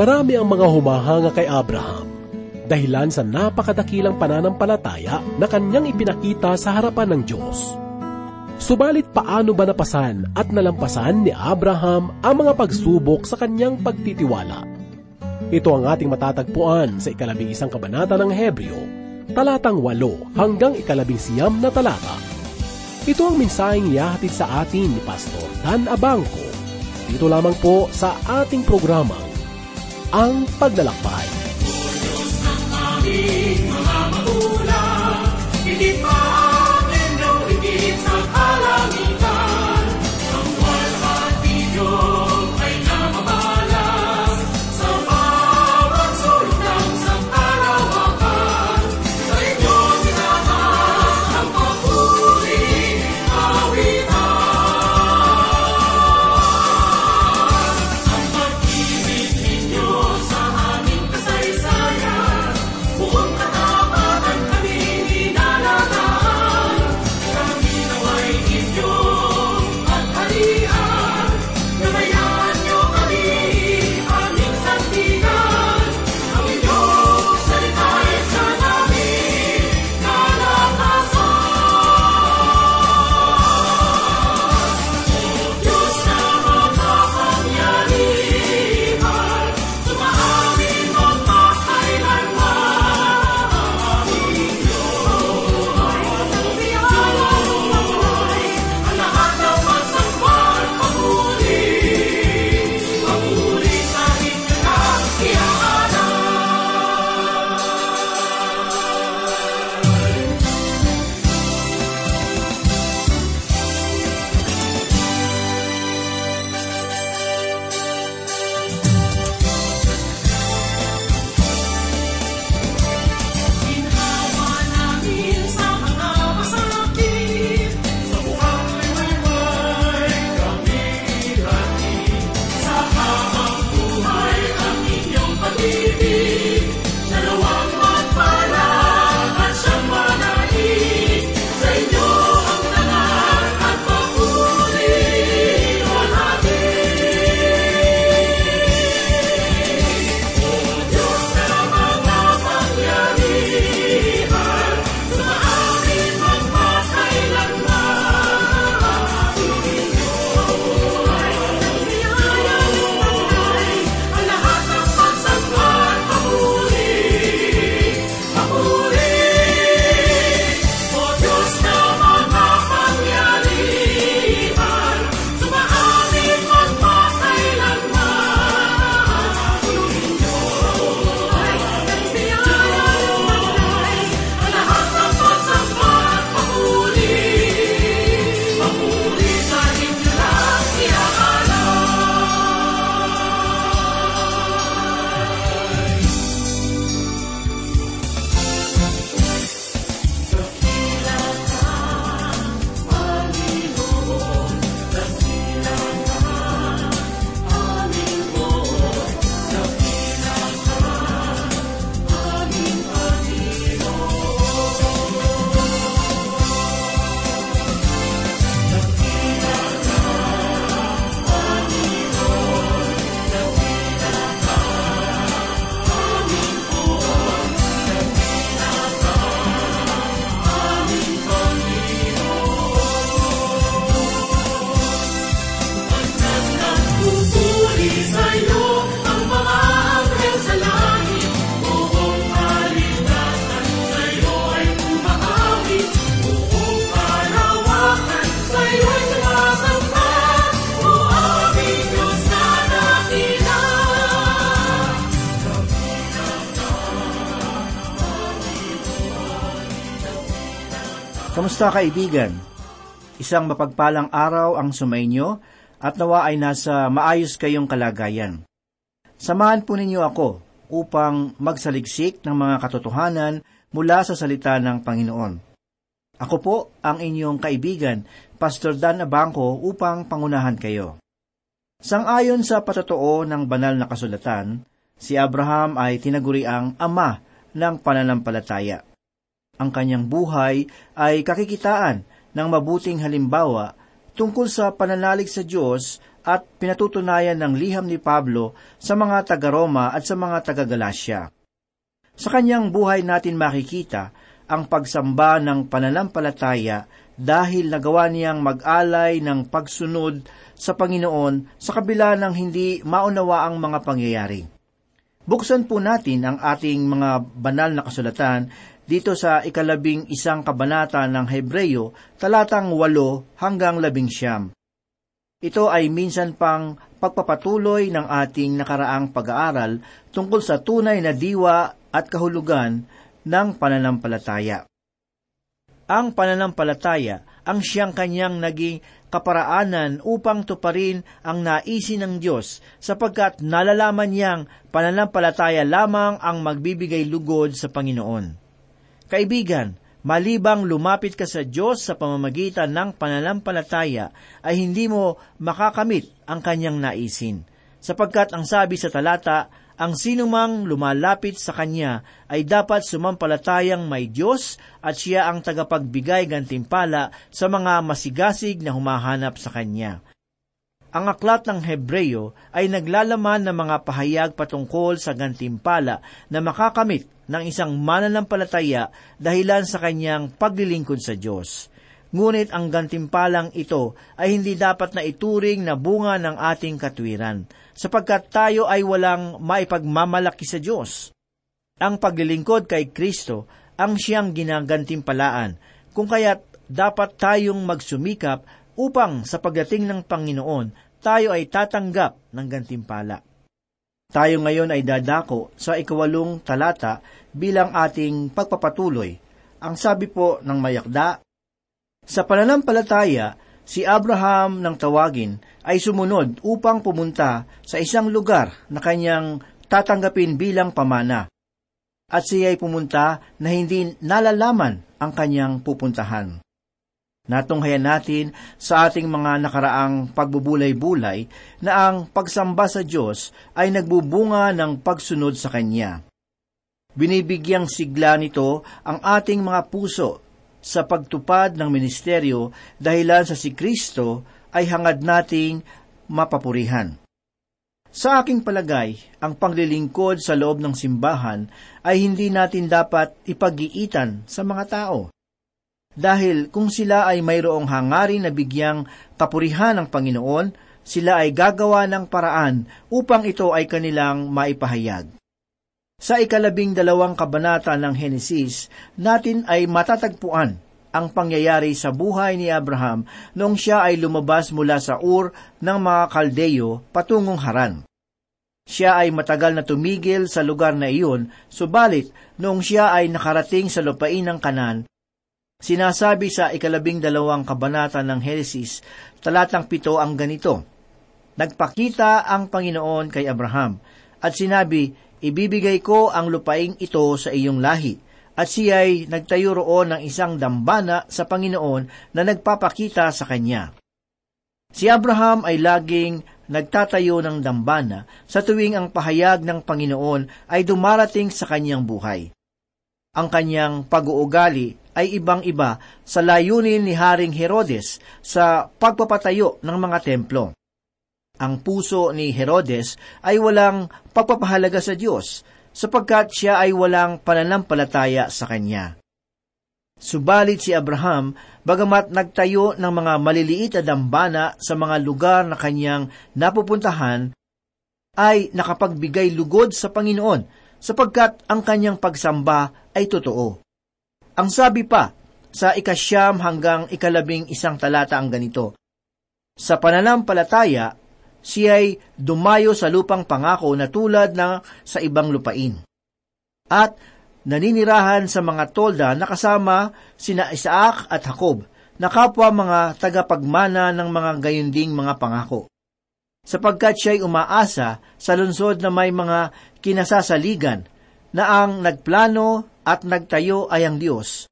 Marami ang mga humahanga kay Abraham dahilan sa napakadakilang pananampalataya na kanyang ipinakita sa harapan ng Diyos. Subalit paano ba napasan at nalampasan ni Abraham ang mga pagsubok sa kanyang pagtitiwala? Ito ang ating matatagpuan sa ikalabing isang kabanata ng Hebreo, talatang walo hanggang ikalabing siyam na talata. Ito ang mensaheng iyahatid sa atin ni Pastor Dan Abangco. Dito lamang po sa ating programang Ang Paglalakbay. mga magulang, higit pa Kamusta kaibigan? Isang mapagpalang araw ang sumainyo at nawa ay nasa maayos kayong kalagayan. Samahan po ninyo ako upang magsaliksik ng mga katotohanan mula sa salita ng Panginoon. Ako po ang inyong kaibigan, Pastor Dan Abangco, upang pangunahan kayo. Sangayon sa patotoo ng banal na kasulatan, si Abraham ay tinaguri ang ama ng pananampalataya. Ang kanyang buhay ay kakikitaan ng mabuting halimbawa tungkol sa pananalig sa Diyos at pinatutunayan ng liham ni Pablo sa mga taga-Roma at sa mga taga-Galasya. Sa kanyang buhay natin makikita ang pagsamba ng pananampalataya dahil nagawa niyang mag-alay ng pagsunod sa Panginoon sa kabila ng hindi maunawa ang mga pangyayari. Buksan po natin ang ating mga banal na kasulatan dito sa ikalabing isang kabanata ng Hebreyo, talatang walo hanggang labing siyam. Ito ay minsan pang pagpapatuloy ng ating nakaraang pag-aaral tungkol sa tunay na diwa at kahulugan ng pananampalataya. Ang pananampalataya ang siyang kanyang naging kaparaanan upang tuparin ang naisin ng Diyos sapagkat nalalaman niyang pananampalataya lamang ang magbibigay lugod sa Panginoon. Kaibigan, malibang lumapit ka sa Diyos sa pamamagitan ng pananampalataya ay hindi mo makakamit ang kanyang naisin. Sapagkat ang sabi sa talata, ang sinumang lumalapit sa Kanya ay dapat sumampalatayang may Diyos at siya ang tagapagbigay gantimpala sa mga masigasig na humahanap sa Kanya. Ang aklat ng Hebreyo ay naglalaman ng mga pahayag patungkol sa gantimpala na makakamit ng isang mananampalataya dahilan sa kanyang paglilingkod sa Diyos. Ngunit ang gantimpalang ito ay hindi dapat na ituring na bunga ng ating katwiran, sapagkat tayo ay walang maipagmamalaki sa Diyos. Ang paglilingkod kay Kristo ang siyang ginagantimpalaan, kung kaya't dapat tayong magsumikap upang sa pagdating ng Panginoon tayo ay tatanggap ng gantimpala. Tayo ngayon ay dadako sa ikawalong talata bilang ating pagpapatuloy. Ang sabi po ng mayakda, sa pananampalataya, si Abraham ng tawagin ay sumunod upang pumunta sa isang lugar na kanyang tatanggapin bilang pamana. At siya ay pumunta na hindi nalalaman ang kanyang pupuntahan. Natunghayan natin sa ating mga nakaraang pagbubulay-bulay na ang pagsamba sa Diyos ay nagbubunga ng pagsunod sa Kanya. Binibigyang sigla nito ang ating mga puso sa pagtupad ng ministeryo dahilan sa si Kristo ay hangad nating mapapurihan. Sa aking palagay, ang paglilingkod sa loob ng simbahan ay hindi natin dapat ipag-iitan sa mga tao. Dahil kung sila ay mayroong hangarin na bigyang papurihan ng Panginoon, sila ay gagawa ng paraan upang ito ay kanilang maipahayag. Sa ikalabing dalawang kabanata ng Henesis, natin ay matatagpuan ang pangyayari sa buhay ni Abraham noong siya ay lumabas mula sa Ur ng mga Kaldeyo patungong Haran. Siya ay matagal na tumigil sa lugar na iyon, subalit noong siya ay nakarating sa lupain ng Kanan, sinasabi sa ikalabing dalawang kabanata ng Henesis, talatang pito ang ganito, Nagpakita ang Panginoon kay Abraham, at sinabi, ibibigay ko ang lupaing ito sa iyong lahi. At siya'y nagtayo roon ng isang dambana sa Panginoon na nagpapakita sa kanya. Si Abraham ay laging nagtatayo ng dambana sa tuwing ang pahayag ng Panginoon ay dumarating sa kanyang buhay. Ang kanyang pag-uugali ay ibang-iba sa layunin ni Haring Herodes sa pagpapatayo ng mga templo ang puso ni Herodes ay walang pagpapahalaga sa Diyos, sapagkat siya ay walang pananampalataya sa Kanya. Subalit si Abraham, bagamat nagtayo ng mga maliliit na dambana sa mga lugar na kanyang napupuntahan, ay nakapagbigay lugod sa Panginoon, sapagkat ang kanyang pagsamba ay totoo. Ang sabi pa, sa ikasyam hanggang ikalabing isang talata ang ganito, Sa pananampalataya, siya'y dumayo sa lupang pangako na tulad na sa ibang lupain. At naninirahan sa mga tolda na kasama sina Isaac at Jacob, na kapwa mga tagapagmana ng mga gayunding mga pangako. Sapagkat siya'y umaasa sa lungsod na may mga kinasasaligan, na ang nagplano at nagtayo ay ang Diyos.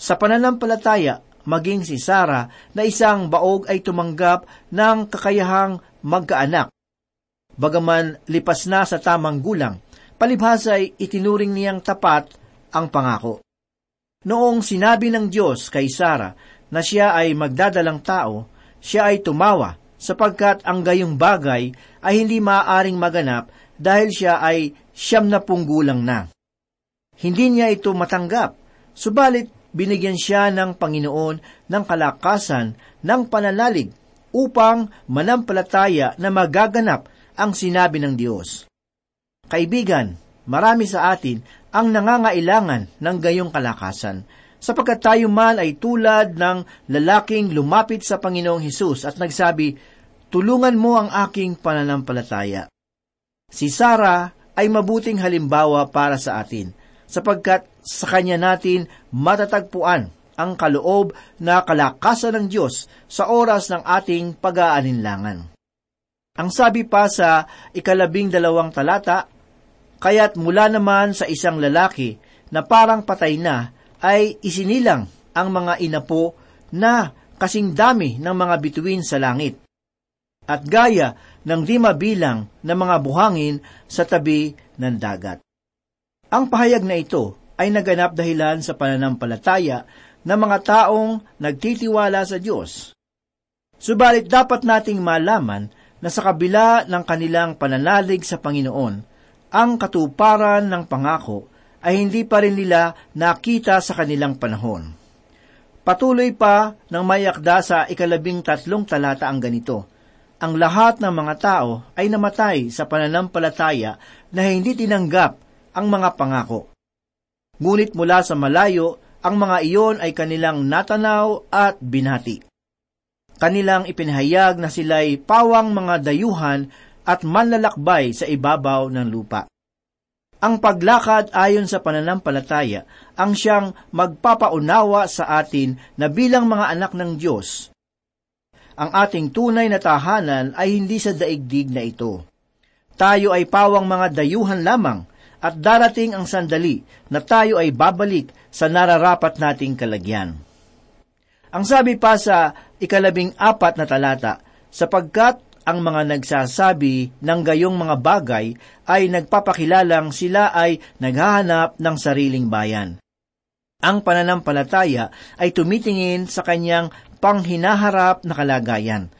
Sa pananampalataya, maging si Sara na isang baog ay tumanggap ng kakayahang magkaanak. Bagaman lipas na sa tamang gulang, palibhasa ay itinuring niyang tapat ang pangako. Noong sinabi ng Diyos kay Sara na siya ay magdadalang tao, siya ay tumawa sapagkat ang gayong bagay ay hindi maaaring maganap dahil siya ay siyam na punggulang na. Hindi niya ito matanggap, subalit binigyan siya ng Panginoon ng kalakasan ng pananalig upang manampalataya na magaganap ang sinabi ng Diyos. Kaibigan, marami sa atin ang nangangailangan ng gayong kalakasan, sapagkat tayo man ay tulad ng lalaking lumapit sa Panginoong Hesus at nagsabi, Tulungan mo ang aking pananampalataya. Si Sarah ay mabuting halimbawa para sa atin, sapagkat sa kanya natin matatagpuan ang kaloob na kalakasan ng Diyos sa oras ng ating pag-aalinlangan. Ang sabi pa sa ikalabing dalawang talata, Kaya't mula naman sa isang lalaki na parang patay na, ay isinilang ang mga inapo na kasing dami ng mga bituin sa langit. At gaya ng di mabilang na mga buhangin sa tabi ng dagat. Ang pahayag na ito ay naganap dahilan sa pananampalataya ng mga taong nagtitiwala sa Diyos. Subalit dapat nating malaman na sa kabila ng kanilang pananalig sa Panginoon, ang katuparan ng pangako ay hindi pa rin nila nakita sa kanilang panahon. Patuloy pa ng mayakda sa ikalabing tatlong talata ang ganito, Ang lahat ng mga tao ay namatay sa pananampalataya na hindi tinanggap ang mga pangako. Ngunit mula sa malayo, ang mga iyon ay kanilang natanaw at binati. Kanilang ipinahayag na sila'y pawang mga dayuhan at manlalakbay sa ibabaw ng lupa. Ang paglakad ayon sa pananampalataya ang siyang magpapaunawa sa atin na bilang mga anak ng Diyos. Ang ating tunay na tahanan ay hindi sa daigdig na ito. Tayo ay pawang mga dayuhan lamang at darating ang sandali na tayo ay babalik sa nararapat nating kalagyan. Ang sabi pa sa ikalabing apat na talata, sapagkat ang mga nagsasabi ng gayong mga bagay ay nagpapakilalang sila ay naghahanap ng sariling bayan. Ang pananampalataya ay tumitingin sa kanyang panghinaharap na kalagayan.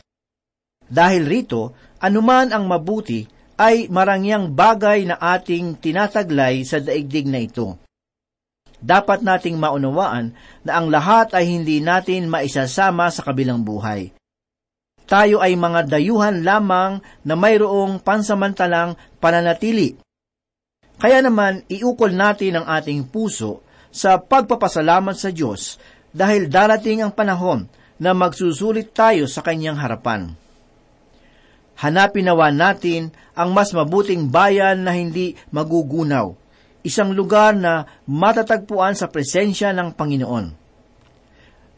Dahil rito, anuman ang mabuti ay marangyang bagay na ating tinataglay sa daigdig na ito. Dapat nating maunawaan na ang lahat ay hindi natin maisasama sa kabilang buhay tayo ay mga dayuhan lamang na mayroong pansamantalang pananatili. Kaya naman, iukol natin ang ating puso sa pagpapasalamat sa Diyos dahil darating ang panahon na magsusulit tayo sa kanyang harapan. Hanapin nawa natin ang mas mabuting bayan na hindi magugunaw, isang lugar na matatagpuan sa presensya ng Panginoon.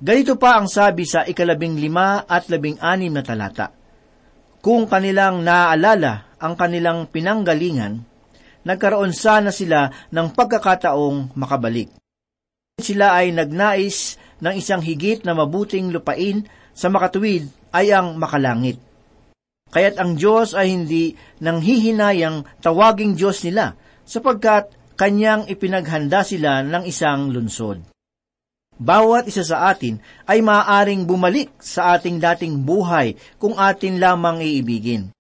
Ganito pa ang sabi sa ikalabing lima at labing anim na talata. Kung kanilang naaalala ang kanilang pinanggalingan, nagkaroon sana sila ng pagkakataong makabalik. Sila ay nagnais ng isang higit na mabuting lupain sa makatuwid ay ang makalangit. Kaya't ang Diyos ay hindi nang hihinayang tawaging Diyos nila, sapagkat kanyang ipinaghanda sila ng isang lunsod. Bawat isa sa atin ay maaaring bumalik sa ating dating buhay kung atin lamang iibigin.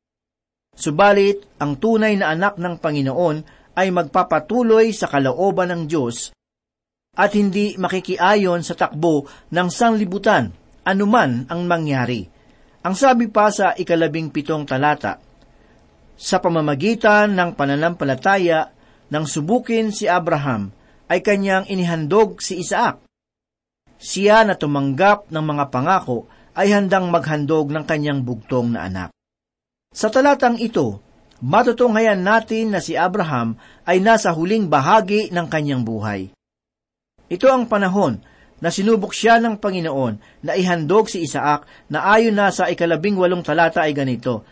Subalit, ang tunay na anak ng Panginoon ay magpapatuloy sa kalooban ng Diyos at hindi makikiayon sa takbo ng sanglibutan, anuman ang mangyari. Ang sabi pa sa ikalabing pitong talata, Sa pamamagitan ng pananampalataya ng subukin si Abraham, ay kanyang inihandog si Isaac siya na tumanggap ng mga pangako ay handang maghandog ng kanyang bugtong na anak. Sa talatang ito, matutunghayan natin na si Abraham ay nasa huling bahagi ng kanyang buhay. Ito ang panahon na sinubok siya ng Panginoon na ihandog si Isaac na ayon na sa ikalabing walong talata ay ganito,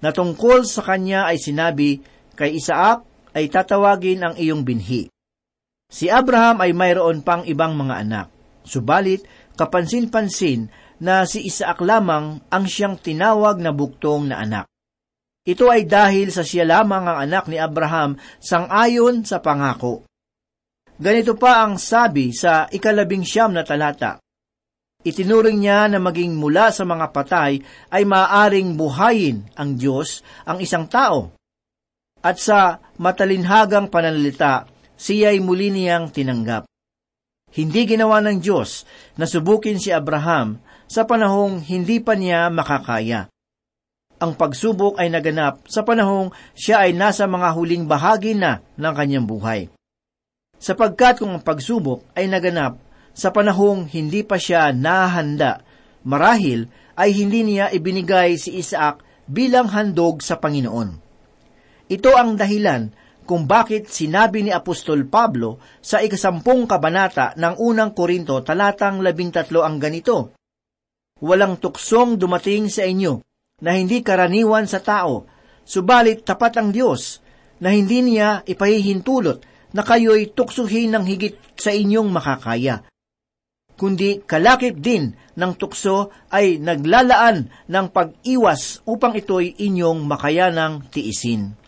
na tungkol sa kanya ay sinabi, kay Isaac ay tatawagin ang iyong binhi. Si Abraham ay mayroon pang ibang mga anak. Subalit, kapansin-pansin na si Isaac lamang ang siyang tinawag na buktong na anak. Ito ay dahil sa siya lamang ang anak ni Abraham sangayon sa pangako. Ganito pa ang sabi sa ikalabing siyam na talata. Itinuring niya na maging mula sa mga patay ay maaaring buhayin ang Diyos ang isang tao. At sa matalinhagang pananalita, siya'y muli niyang tinanggap. Hindi ginawa ng Diyos na subukin si Abraham sa panahong hindi pa niya makakaya. Ang pagsubok ay naganap sa panahong siya ay nasa mga huling bahagi na ng kanyang buhay. Sapagkat kung ang pagsubok ay naganap sa panahong hindi pa siya nahanda, marahil ay hindi niya ibinigay si Isaac bilang handog sa Panginoon. Ito ang dahilan kung bakit sinabi ni Apostol Pablo sa ikasampung kabanata ng unang Korinto talatang labintatlo ang ganito, Walang tuksong dumating sa inyo na hindi karaniwan sa tao, subalit tapat ang Diyos na hindi niya ipahihintulot na kayo'y tuksuhin ng higit sa inyong makakaya kundi kalakip din ng tukso ay naglalaan ng pag-iwas upang ito'y inyong makayanang tiisin.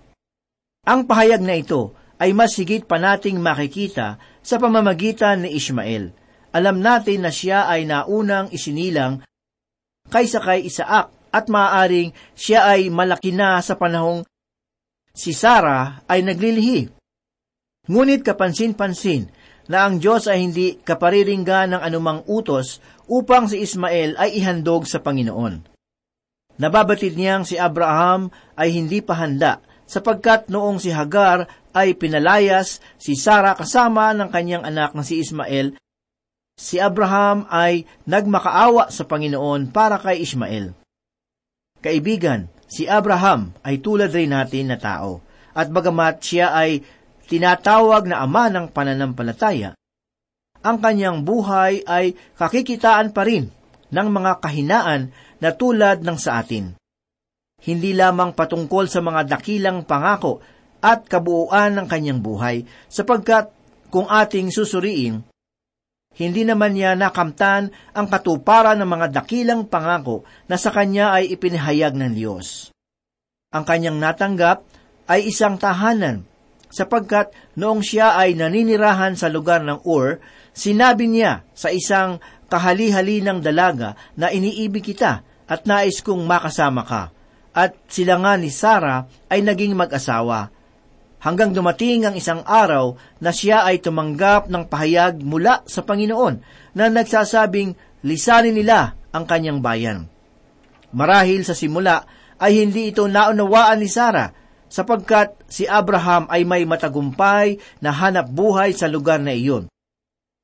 Ang pahayag na ito ay mas higit pa nating makikita sa pamamagitan ni Ishmael. Alam natin na siya ay naunang isinilang kaysa kay Isaac at maaaring siya ay malaki na sa panahong si Sarah ay naglilihi. Ngunit kapansin-pansin na ang Diyos ay hindi kapariringga ng anumang utos upang si Ismael ay ihandog sa Panginoon. Nababatid niyang si Abraham ay hindi pa handa sapagkat noong si Hagar ay pinalayas si Sara kasama ng kanyang anak na si Ismael, si Abraham ay nagmakaawa sa Panginoon para kay Ismael. Kaibigan, si Abraham ay tulad rin natin na tao, at bagamat siya ay tinatawag na ama ng pananampalataya, ang kanyang buhay ay kakikitaan pa rin ng mga kahinaan na tulad ng sa atin. Hindi lamang patungkol sa mga dakilang pangako at kabuuan ng kanyang buhay, sapagkat kung ating susuriin, hindi naman niya nakamtan ang katuparan ng mga dakilang pangako na sa kanya ay ipinahayag ng Diyos. Ang kanyang natanggap ay isang tahanan sapagkat noong siya ay naninirahan sa lugar ng Ur, sinabi niya sa isang kahali-hali ng dalaga na iniibig kita at nais kong makasama ka. At sila nga ni Sara ay naging mag-asawa. Hanggang dumating ang isang araw na siya ay tumanggap ng pahayag mula sa Panginoon na nagsasabing lisanin nila ang kanyang bayan. Marahil sa simula ay hindi ito naunawaan ni Sara sapagkat si Abraham ay may matagumpay na hanap buhay sa lugar na iyon.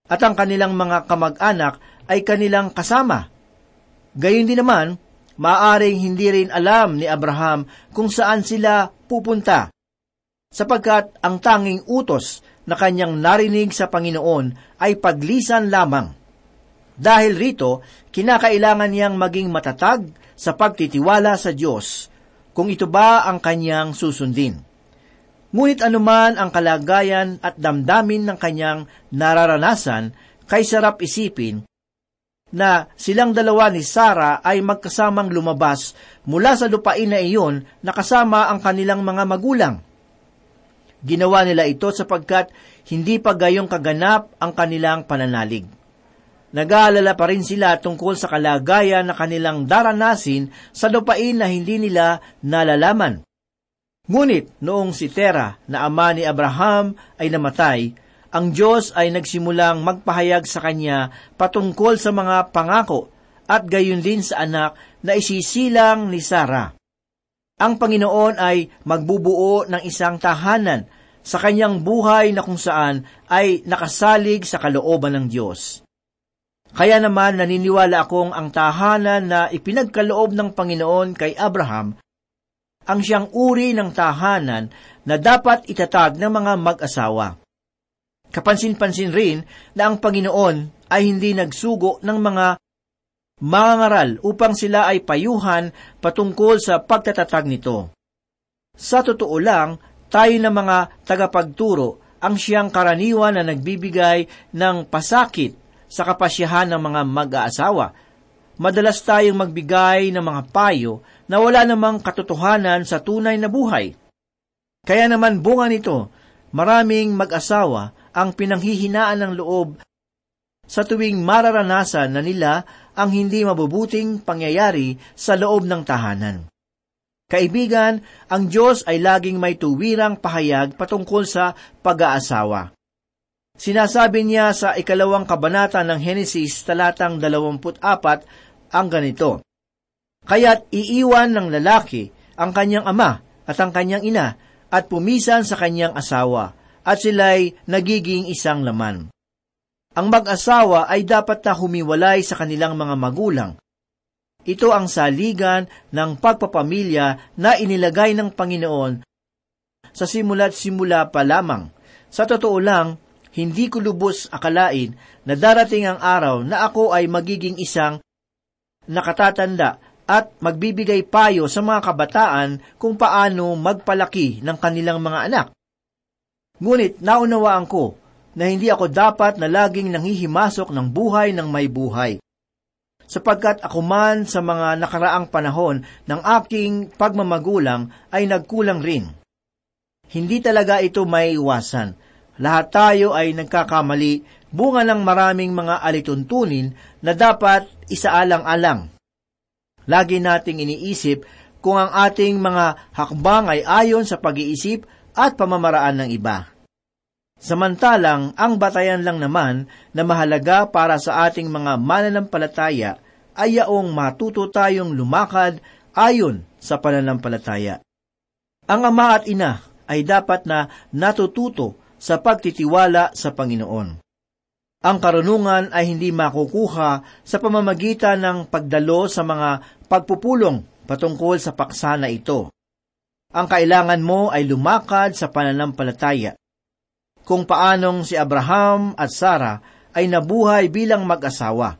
At ang kanilang mga kamag-anak ay kanilang kasama. Gayun din naman, maaring hindi rin alam ni Abraham kung saan sila pupunta, sapagkat ang tanging utos na kanyang narinig sa Panginoon ay paglisan lamang. Dahil rito, kinakailangan niyang maging matatag sa pagtitiwala sa Diyos kung ito ba ang kanyang susundin. Ngunit anuman ang kalagayan at damdamin ng kanyang nararanasan, kay sarap isipin na silang dalawa ni Sara ay magkasamang lumabas mula sa lupain na iyon na kasama ang kanilang mga magulang. Ginawa nila ito sapagkat hindi pa gayong kaganap ang kanilang pananalig. Nag-aalala pa rin sila tungkol sa kalagayan na kanilang daranasin sa lupain na hindi nila nalalaman. Ngunit noong si Tera na ama ni Abraham ay namatay, ang Diyos ay nagsimulang magpahayag sa kanya patungkol sa mga pangako at gayon din sa anak na isisilang ni Sara. Ang Panginoon ay magbubuo ng isang tahanan sa kanyang buhay na kung saan ay nakasalig sa kalooban ng Diyos. Kaya naman naniniwala akong ang tahanan na ipinagkaloob ng Panginoon kay Abraham ang siyang uri ng tahanan na dapat itatag ng mga mag-asawa. Kapansin-pansin rin na ang Panginoon ay hindi nagsugo ng mga mangaral upang sila ay payuhan patungkol sa pagtatatag nito. Sa totoo lang, tayo na mga tagapagturo ang siyang karaniwan na nagbibigay ng pasakit sa kapasyahan ng mga mag-aasawa. Madalas tayong magbigay ng mga payo na wala namang katotohanan sa tunay na buhay. Kaya naman bunga nito, maraming mag-asawa ang pinanghihinaan ng loob sa tuwing mararanasan na nila ang hindi mabubuting pangyayari sa loob ng tahanan. Kaibigan, ang Diyos ay laging may tuwirang pahayag patungkol sa pag-aasawa. Sinasabi niya sa ikalawang kabanata ng Henesis talatang 24 ang ganito, Kaya't iiwan ng lalaki ang kanyang ama at ang kanyang ina at pumisan sa kanyang asawa at sila'y nagiging isang laman. Ang mag-asawa ay dapat na humiwalay sa kanilang mga magulang. Ito ang saligan ng pagpapamilya na inilagay ng Panginoon sa simula't simula pa lamang. Sa totoo lang, hindi ko lubos akalain na darating ang araw na ako ay magiging isang nakatatanda at magbibigay payo sa mga kabataan kung paano magpalaki ng kanilang mga anak. Ngunit naunawaan ko na hindi ako dapat na laging nanghihimasok ng buhay ng may buhay. Sapagkat ako man sa mga nakaraang panahon ng aking pagmamagulang ay nagkulang rin. Hindi talaga ito may iwasan. Lahat tayo ay nagkakamali, bunga ng maraming mga alituntunin na dapat isaalang-alang. Lagi nating iniisip kung ang ating mga hakbang ay ayon sa pag-iisip at pamamaraan ng iba. Samantalang, ang batayan lang naman na mahalaga para sa ating mga mananampalataya ay yaong matuto tayong lumakad ayon sa pananampalataya. Ang ama at ina ay dapat na natututo sa pagtitiwala sa Panginoon. Ang karunungan ay hindi makukuha sa pamamagitan ng pagdalo sa mga pagpupulong patungkol sa paksa na ito. Ang kailangan mo ay lumakad sa pananampalataya. Kung paanong si Abraham at Sarah ay nabuhay bilang mag-asawa.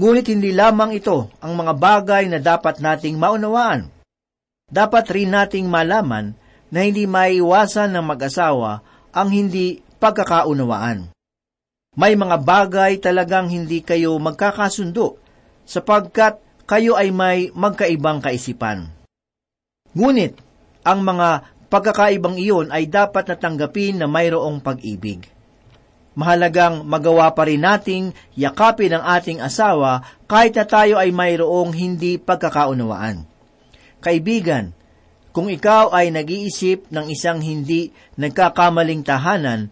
Ngunit hindi lamang ito ang mga bagay na dapat nating maunawaan. Dapat rin nating malaman na hindi maiwasan ng mag-asawa ang hindi pagkakaunawaan. May mga bagay talagang hindi kayo magkakasundo sapagkat kayo ay may magkaibang kaisipan. Ngunit, ang mga pagkakaibang iyon ay dapat natanggapin na mayroong pag-ibig. Mahalagang magawa pa rin nating yakapin ang ating asawa kahit na tayo ay mayroong hindi pagkakaunawaan. Kaibigan, kung ikaw ay nag-iisip ng isang hindi nagkakamaling tahanan,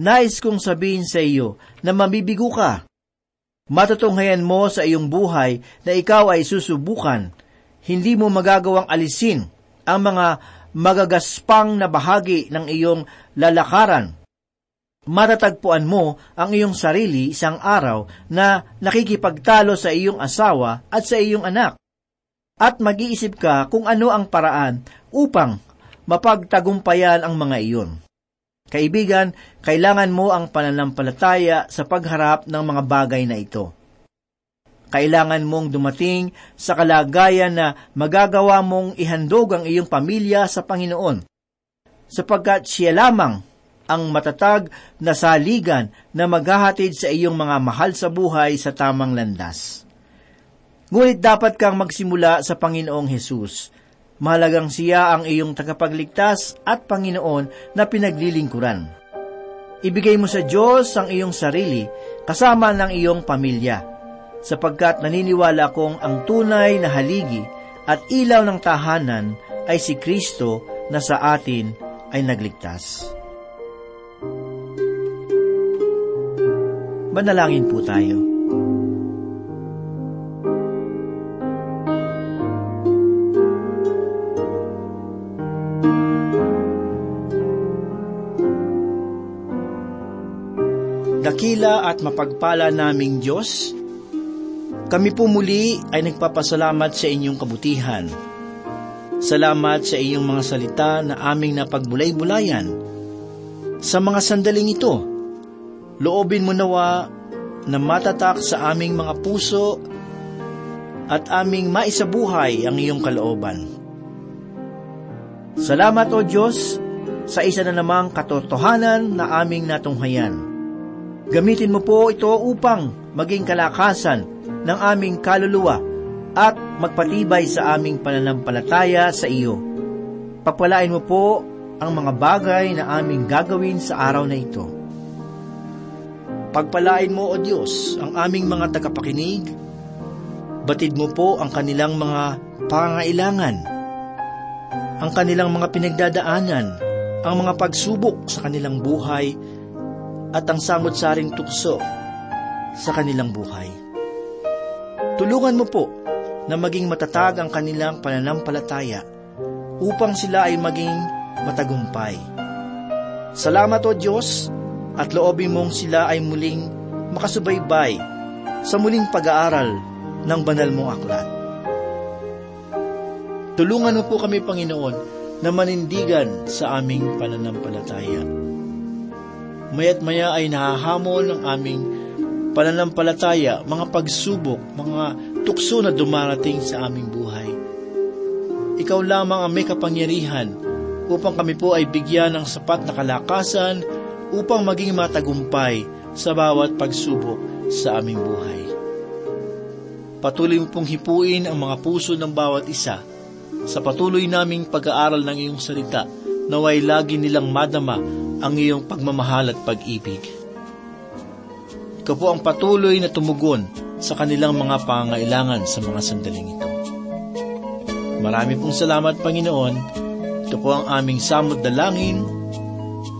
nais kong sabihin sa iyo na mabibigo ka. Matutunghayan mo sa iyong buhay na ikaw ay susubukan. Hindi mo magagawang alisin ang mga magagaspang na bahagi ng iyong lalakaran. Matatagpuan mo ang iyong sarili isang araw na nakikipagtalo sa iyong asawa at sa iyong anak. At mag-iisip ka kung ano ang paraan upang mapagtagumpayan ang mga iyon. Kaibigan, kailangan mo ang pananampalataya sa pagharap ng mga bagay na ito. Kailangan mong dumating sa kalagayan na magagawa mong ihandog ang iyong pamilya sa Panginoon, sapagkat siya lamang ang matatag na saligan na maghahatid sa iyong mga mahal sa buhay sa tamang landas. Ngunit dapat kang magsimula sa Panginoong Hesus Mahalagang siya ang iyong tagapagligtas at Panginoon na pinaglilingkuran. Ibigay mo sa Diyos ang iyong sarili kasama ng iyong pamilya, sapagkat naniniwala kong ang tunay na haligi at ilaw ng tahanan ay si Kristo na sa atin ay nagligtas. Manalangin po tayo. Dakila at mapagpala naming Diyos, kami po muli ay nagpapasalamat sa inyong kabutihan. Salamat sa iyong mga salita na aming napagbulay-bulayan. Sa mga sandaling ito, loobin mo nawa na matatak sa aming mga puso at aming maisabuhay ang iyong kalooban. Salamat o Diyos sa isa na namang katotohanan na aming natunghayan Gamitin mo po ito upang maging kalakasan ng aming kaluluwa at magpatibay sa aming pananampalataya sa iyo. Pagpalain mo po ang mga bagay na aming gagawin sa araw na ito. Pagpalain mo, O Diyos, ang aming mga tagapakinig. Batid mo po ang kanilang mga pangailangan, ang kanilang mga pinagdadaanan, ang mga pagsubok sa kanilang buhay, at ang samot-saring tukso sa kanilang buhay. Tulungan mo po na maging matatag ang kanilang pananampalataya upang sila ay maging matagumpay. Salamat o Diyos at loobin mong sila ay muling makasubaybay sa muling pag-aaral ng banal mong aklat. Tulungan mo po kami, Panginoon, na manindigan sa aming pananampalataya. Maya't maya ay nahahamon ng aming pananampalataya, mga pagsubok, mga tukso na dumarating sa aming buhay. Ikaw lamang ang may kapangyarihan upang kami po ay bigyan ng sapat na kalakasan upang maging matagumpay sa bawat pagsubok sa aming buhay. Patuloy mo pong hipuin ang mga puso ng bawat isa sa patuloy naming pag-aaral ng iyong salita naway lagi nilang madama ang iyong pagmamahal at pag-ibig. Ikaw po ang patuloy na tumugon sa kanilang mga pangailangan sa mga sandaling ito. Marami pong salamat, Panginoon. Ito po ang aming samod dalangin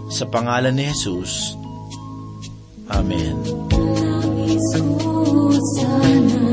sa pangalan ni Jesus. Amen. Nais ko sana